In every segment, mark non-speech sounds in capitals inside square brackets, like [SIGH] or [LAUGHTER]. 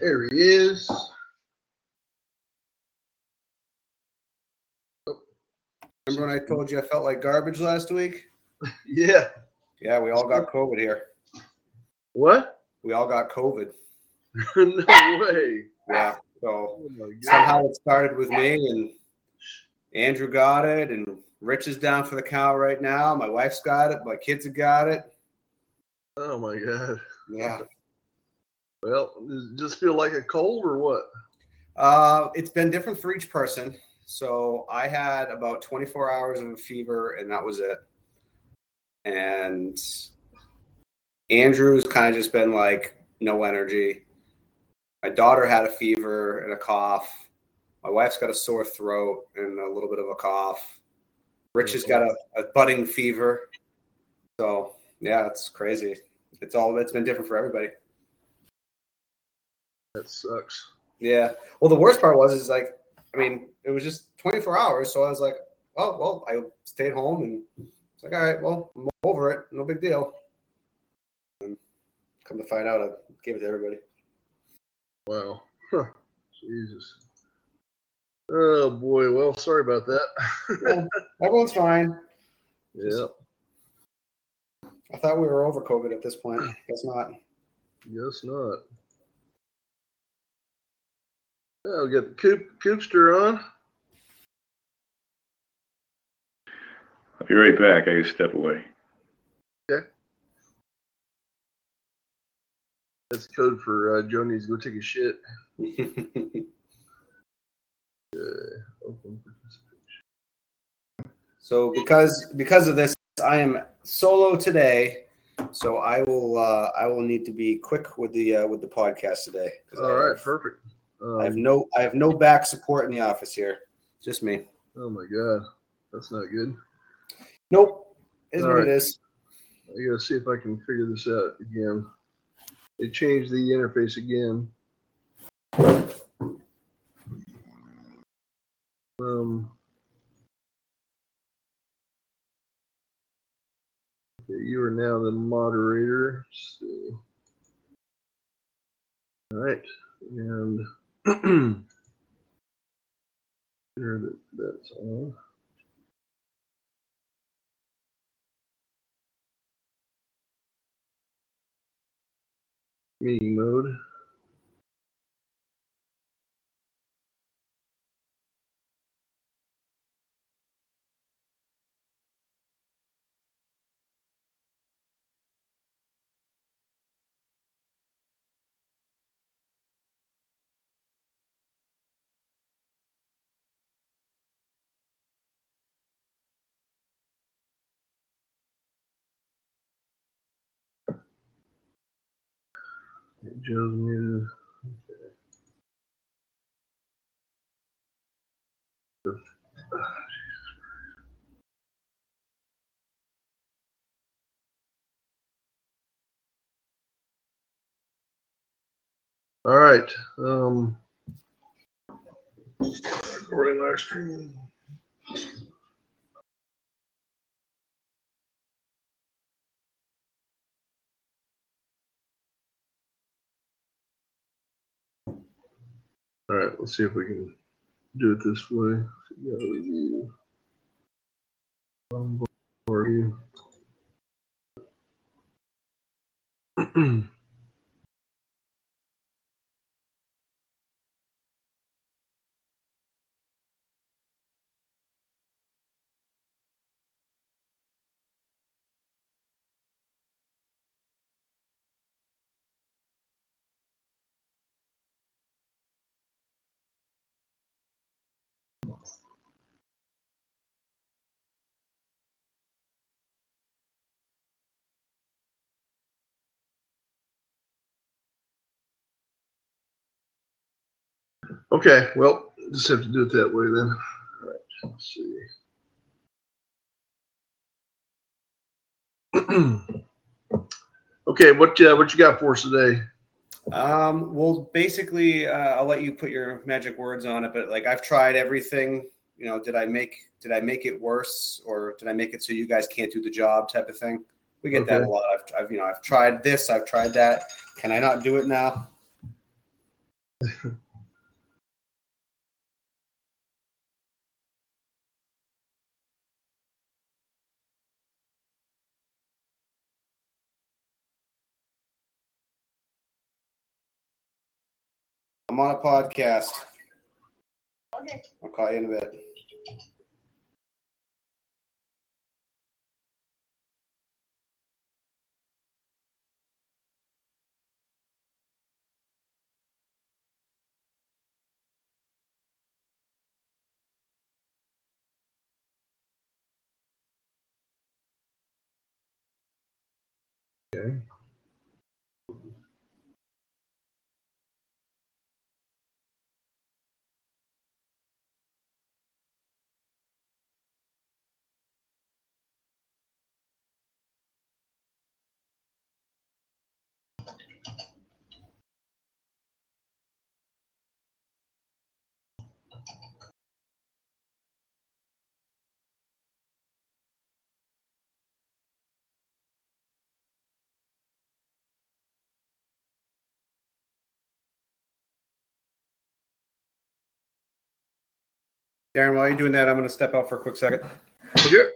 There he is. Remember when I told you I felt like garbage last week? [LAUGHS] Yeah. Yeah, we all got COVID here. What? We all got COVID. [LAUGHS] no way. Yeah. So Oh somehow it started with me, and Andrew got it, and Rich is down for the count right now. My wife's got it. My kids have got it. Oh my God. Yeah. Well, just feel like a cold or what? Uh, it's been different for each person. So I had about 24 hours of a fever, and that was it. And Andrew's kind of just been like no energy. My daughter had a fever and a cough. My wife's got a sore throat and a little bit of a cough. Rich has got a, a budding fever. So yeah, it's crazy. It's all it's been different for everybody. That sucks. Yeah. Well, the worst part was is like, I mean, it was just 24 hours, so I was like, oh well, I stayed home and it's like, all right, well, I'm over it, no big deal. And come to find out, I gave it to everybody. Wow. Huh. Jesus. Oh boy. Well, sorry about that. [LAUGHS] Everyone's fine. yeah. I thought we were over COVID at this point. Guess not. Guess not. Yeah, we got the Coop Coopster on. I'll be right back. I gotta step away. Okay. That's code for uh, Joe needs to go take a shit. [LAUGHS] So because because of this, I am solo today. So I will uh, I will need to be quick with the uh, with the podcast today. 'cause I All right, have- perfect. I have Um, no I have no back support in the office here. Just me. oh my god, that's not good. Nope. Is what right. it is. I gotta see if I can figure this out again. They changed the interface again. Um. Okay, you are now the moderator. So. All right, and [CLEARS THROAT] sure that that's on. Meeting mode. Joe's muted. All right. Um, recording live stream. Right, let's see if we can do it this way. Yeah, [CLEARS THROAT] Okay, well, just have to do it that way then. All right, let's see. [CLEARS THROAT] okay, what uh, what you got for us today? Um, well, basically, uh, I'll let you put your magic words on it, but like I've tried everything. You know, did I make did I make it worse, or did I make it so you guys can't do the job, type of thing? We get that a lot. I've, I've you know I've tried this, I've tried that. Can I not do it now? [LAUGHS] I'm on a podcast. I'll call you in a bit. Okay. Darren, while you're doing that, I'm going to step out for a quick second. Okay.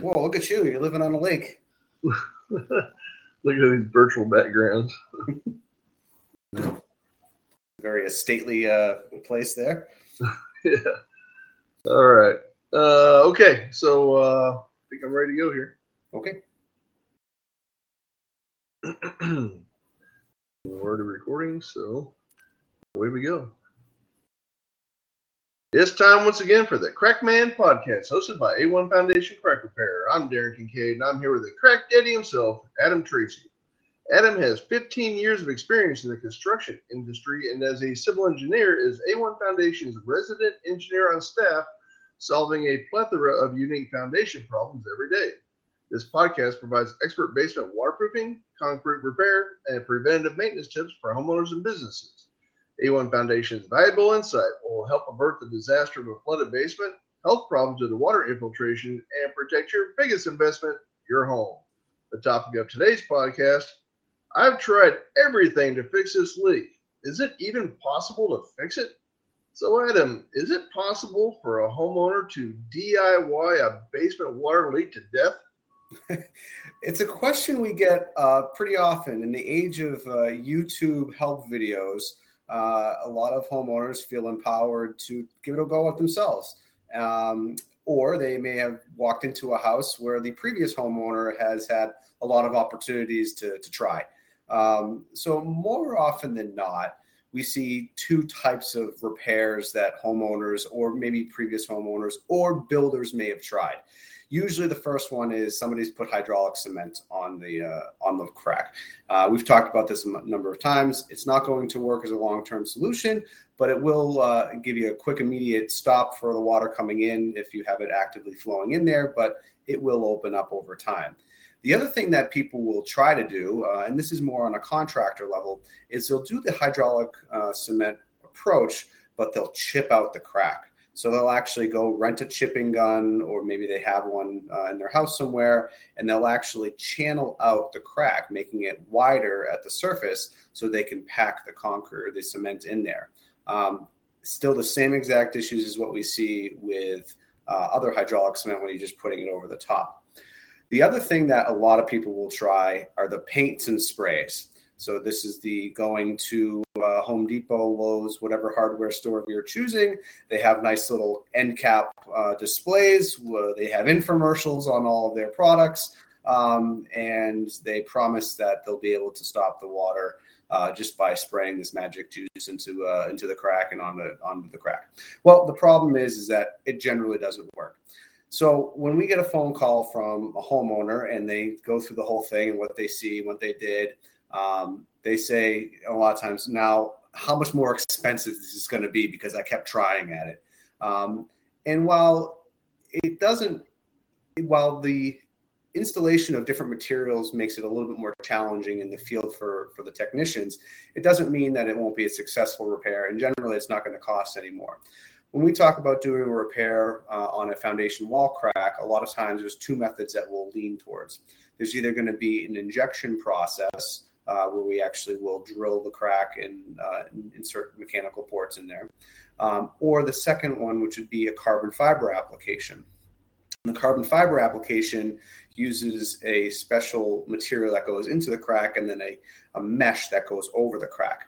Whoa, look at you. You're living on a lake. [LAUGHS] Look at these virtual backgrounds. [LAUGHS] Very stately uh, place there. [LAUGHS] yeah. All right. Uh, okay. So uh, I think I'm ready to go here. Okay. [CLEARS THROAT] We're already recording, so away we go. It's time once again for the Crack Man podcast, hosted by A1 Foundation Crack Repair. I'm Darren Kincaid, and I'm here with the crack daddy himself, Adam Tracy. Adam has 15 years of experience in the construction industry, and as a civil engineer, is A1 Foundation's resident engineer on staff, solving a plethora of unique foundation problems every day. This podcast provides expert basement waterproofing, concrete repair, and preventative maintenance tips for homeowners and businesses. A1 Foundation's valuable insight will help avert the disaster of a flooded basement, health problems due to water infiltration, and protect your biggest investment, your home. The topic of today's podcast I've tried everything to fix this leak. Is it even possible to fix it? So, Adam, is it possible for a homeowner to DIY a basement water leak to death? [LAUGHS] it's a question we get uh, pretty often in the age of uh, YouTube help videos. Uh, a lot of homeowners feel empowered to give it a go at themselves. Um, or they may have walked into a house where the previous homeowner has had a lot of opportunities to, to try. Um, so, more often than not, we see two types of repairs that homeowners or maybe previous homeowners or builders may have tried. Usually, the first one is somebody's put hydraulic cement on the uh, on the crack. Uh, we've talked about this a number of times. It's not going to work as a long term solution, but it will uh, give you a quick, immediate stop for the water coming in if you have it actively flowing in there. But it will open up over time. The other thing that people will try to do, uh, and this is more on a contractor level, is they'll do the hydraulic uh, cement approach, but they'll chip out the crack. So they'll actually go rent a chipping gun, or maybe they have one uh, in their house somewhere, and they'll actually channel out the crack, making it wider at the surface so they can pack the concrete or the cement in there. Um, still the same exact issues as what we see with uh, other hydraulic cement when you're just putting it over the top. The other thing that a lot of people will try are the paints and sprays. So this is the going to uh, Home Depot, Lowe's, whatever hardware store you're choosing. They have nice little end cap uh, displays. they have infomercials on all of their products, um, and they promise that they'll be able to stop the water uh, just by spraying this magic juice into uh, into the crack and on the onto the crack. Well, the problem is is that it generally doesn't work. So when we get a phone call from a homeowner and they go through the whole thing and what they see, what they did, um, they say a lot of times now how much more expensive this is going to be? Because I kept trying at it. Um, and while it doesn't, while the installation of different materials makes it a little bit more challenging in the field for for the technicians it doesn't mean that it won't be a successful repair and generally it's not going to cost anymore when we talk about doing a repair uh, on a foundation wall crack a lot of times there's two methods that we'll lean towards. There's either going to be an injection process uh, where we actually will drill the crack and uh, insert mechanical ports in there. Um, or the second one, which would be a carbon fiber application. The carbon fiber application uses a special material that goes into the crack and then a, a mesh that goes over the crack.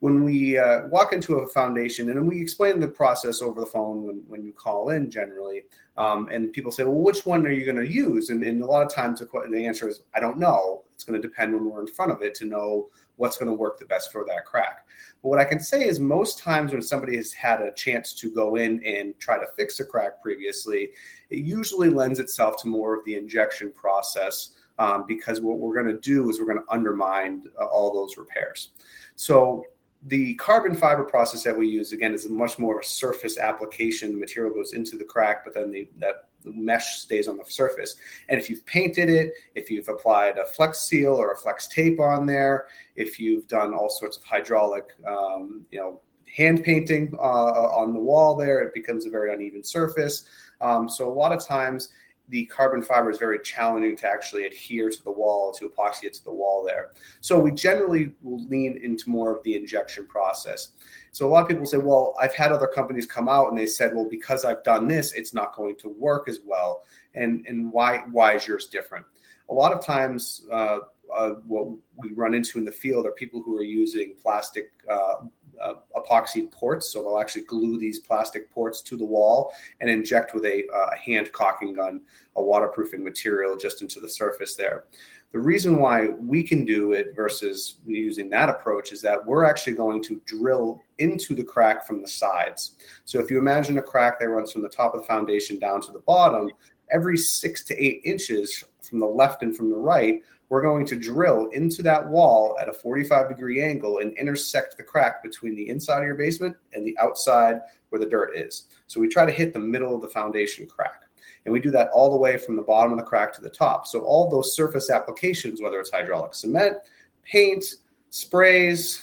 When we uh, walk into a foundation, and we explain the process over the phone when, when you call in generally, um, and people say, well, which one are you going to use? And, and, a lot of times the, the answer is, I don't know. It's going to depend when we're in front of it to know what's going to work the best for that crack. But what I can say is most times when somebody has had a chance to go in and try to fix a crack previously, it usually lends itself to more of the injection process um, because what we're going to do is we're going to undermine uh, all those repairs. So the carbon fiber process that we use again is a much more surface application. The material goes into the crack, but then the that the mesh stays on the surface. And if you've painted it, if you've applied a flex seal or a flex tape on there, if you've done all sorts of hydraulic, um, you know, hand painting uh, on the wall there, it becomes a very uneven surface. Um, so a lot of times the carbon fiber is very challenging to actually adhere to the wall, to epoxy it to the wall there. So we generally will lean into more of the injection process. So a lot of people say, well, I've had other companies come out and they said, well, because I've done this, it's not going to work as well. And and why why is yours different? A lot of times, uh, uh, what we run into in the field are people who are using plastic uh, uh, epoxy ports. So they'll actually glue these plastic ports to the wall and inject with a uh, hand caulking gun a waterproofing material just into the surface there. The reason why we can do it versus using that approach is that we're actually going to drill into the crack from the sides. So if you imagine a crack that runs from the top of the foundation down to the bottom, every six to eight inches from the left and from the right, we're going to drill into that wall at a 45 degree angle and intersect the crack between the inside of your basement and the outside where the dirt is. So we try to hit the middle of the foundation crack. And we do that all the way from the bottom of the crack to the top. So all those surface applications, whether it's hydraulic cement, paint, sprays,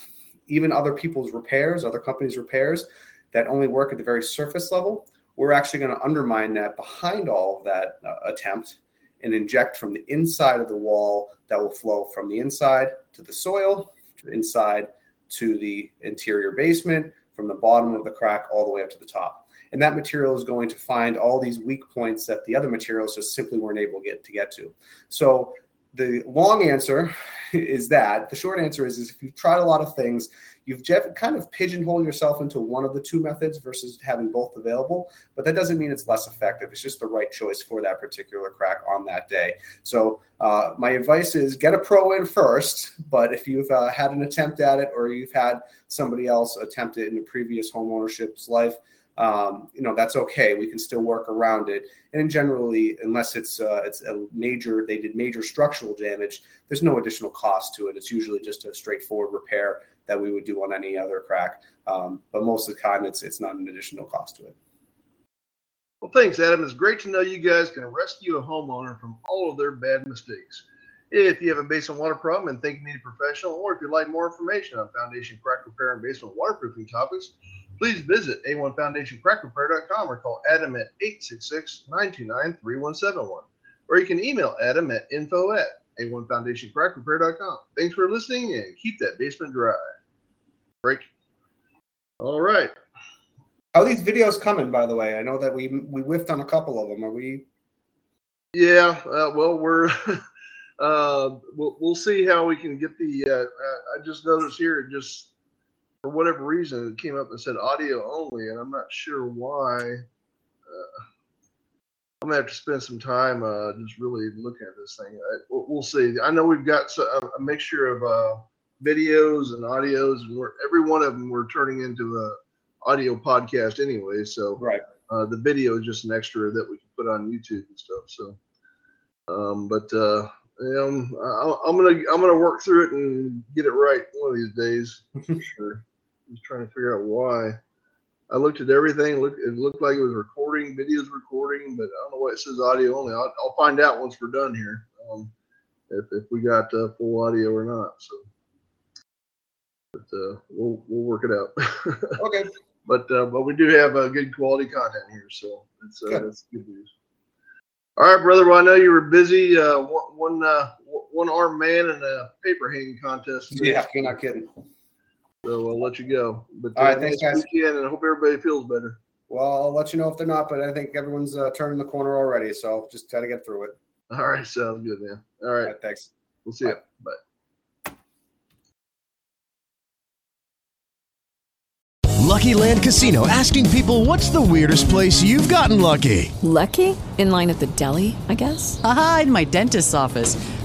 even other people's repairs, other companies' repairs that only work at the very surface level, we're actually going to undermine that behind all of that uh, attempt and inject from the inside of the wall that will flow from the inside to the soil, to the inside to the interior basement, from the bottom of the crack all the way up to the top. And that material is going to find all these weak points that the other materials just simply weren't able to get to get to. So the long answer [LAUGHS] is that the short answer is, is if you've tried a lot of things you've kind of pigeonholed yourself into one of the two methods versus having both available but that doesn't mean it's less effective. It's just the right choice for that particular crack on that day. So uh, my advice is get a pro in first but if you've uh, had an attempt at it or you've had somebody else attempt it in a previous home ownership's life um, you know that's okay. We can still work around it. And generally, unless it's uh, it's a major, they did major structural damage. There's no additional cost to it. It's usually just a straightforward repair that we would do on any other crack. Um, but most of the time, it's it's not an additional cost to it. Well, thanks, Adam. It's great to know you guys can rescue a homeowner from all of their bad mistakes. If you have a basement water problem and think you need a professional, or if you'd like more information on foundation crack repair and basement waterproofing topics, please visit a1foundationcrackrepair.com or call Adam at 866-929-3171. Or you can email Adam at info at a1foundationcrackrepair.com. Thanks for listening and keep that basement dry. Break. All right. How are these videos coming, by the way? I know that we we whiffed on a couple of them. Are we? Yeah. Uh, well, we're. [LAUGHS] uh, we'll, we'll see how we can get the. Uh, I just noticed here just for whatever reason, it came up and said audio only, and I'm not sure why. Uh, I'm gonna have to spend some time uh, just really looking at this thing. I, we'll see. I know we've got a mixture of uh, videos and audios, and we're, every one of them we're turning into a audio podcast anyway. So right. Uh, the video is just an extra that we can put on YouTube and stuff. So, um, but uh, um, I, am gonna I'm gonna work through it and get it right one of these days for [LAUGHS] sure was trying to figure out why. I looked at everything. Look, it looked like it was recording, videos recording, but I don't know why it says audio only. I'll, I'll find out once we're done here um, if, if we got uh, full audio or not. So, but uh, we'll we'll work it out. [LAUGHS] okay. But uh, but we do have a good quality content here, so it's uh, that's good news. All right, brother. Well, I know you were busy. Uh, one one, uh, one armed man in a paper hanging contest. Yeah, you're not kidding. So I'll let you go. But all right, uh, thanks, guys. Weekend, and I hope everybody feels better. Well, I'll let you know if they're not, but I think everyone's uh, turning the corner already. So just try to get through it. All right, sounds good, man. All right, all right thanks. We'll see Bye. you. Bye. Lucky Land Casino asking people what's the weirdest place you've gotten lucky? Lucky? In line at the deli, I guess? Aha, in my dentist's office.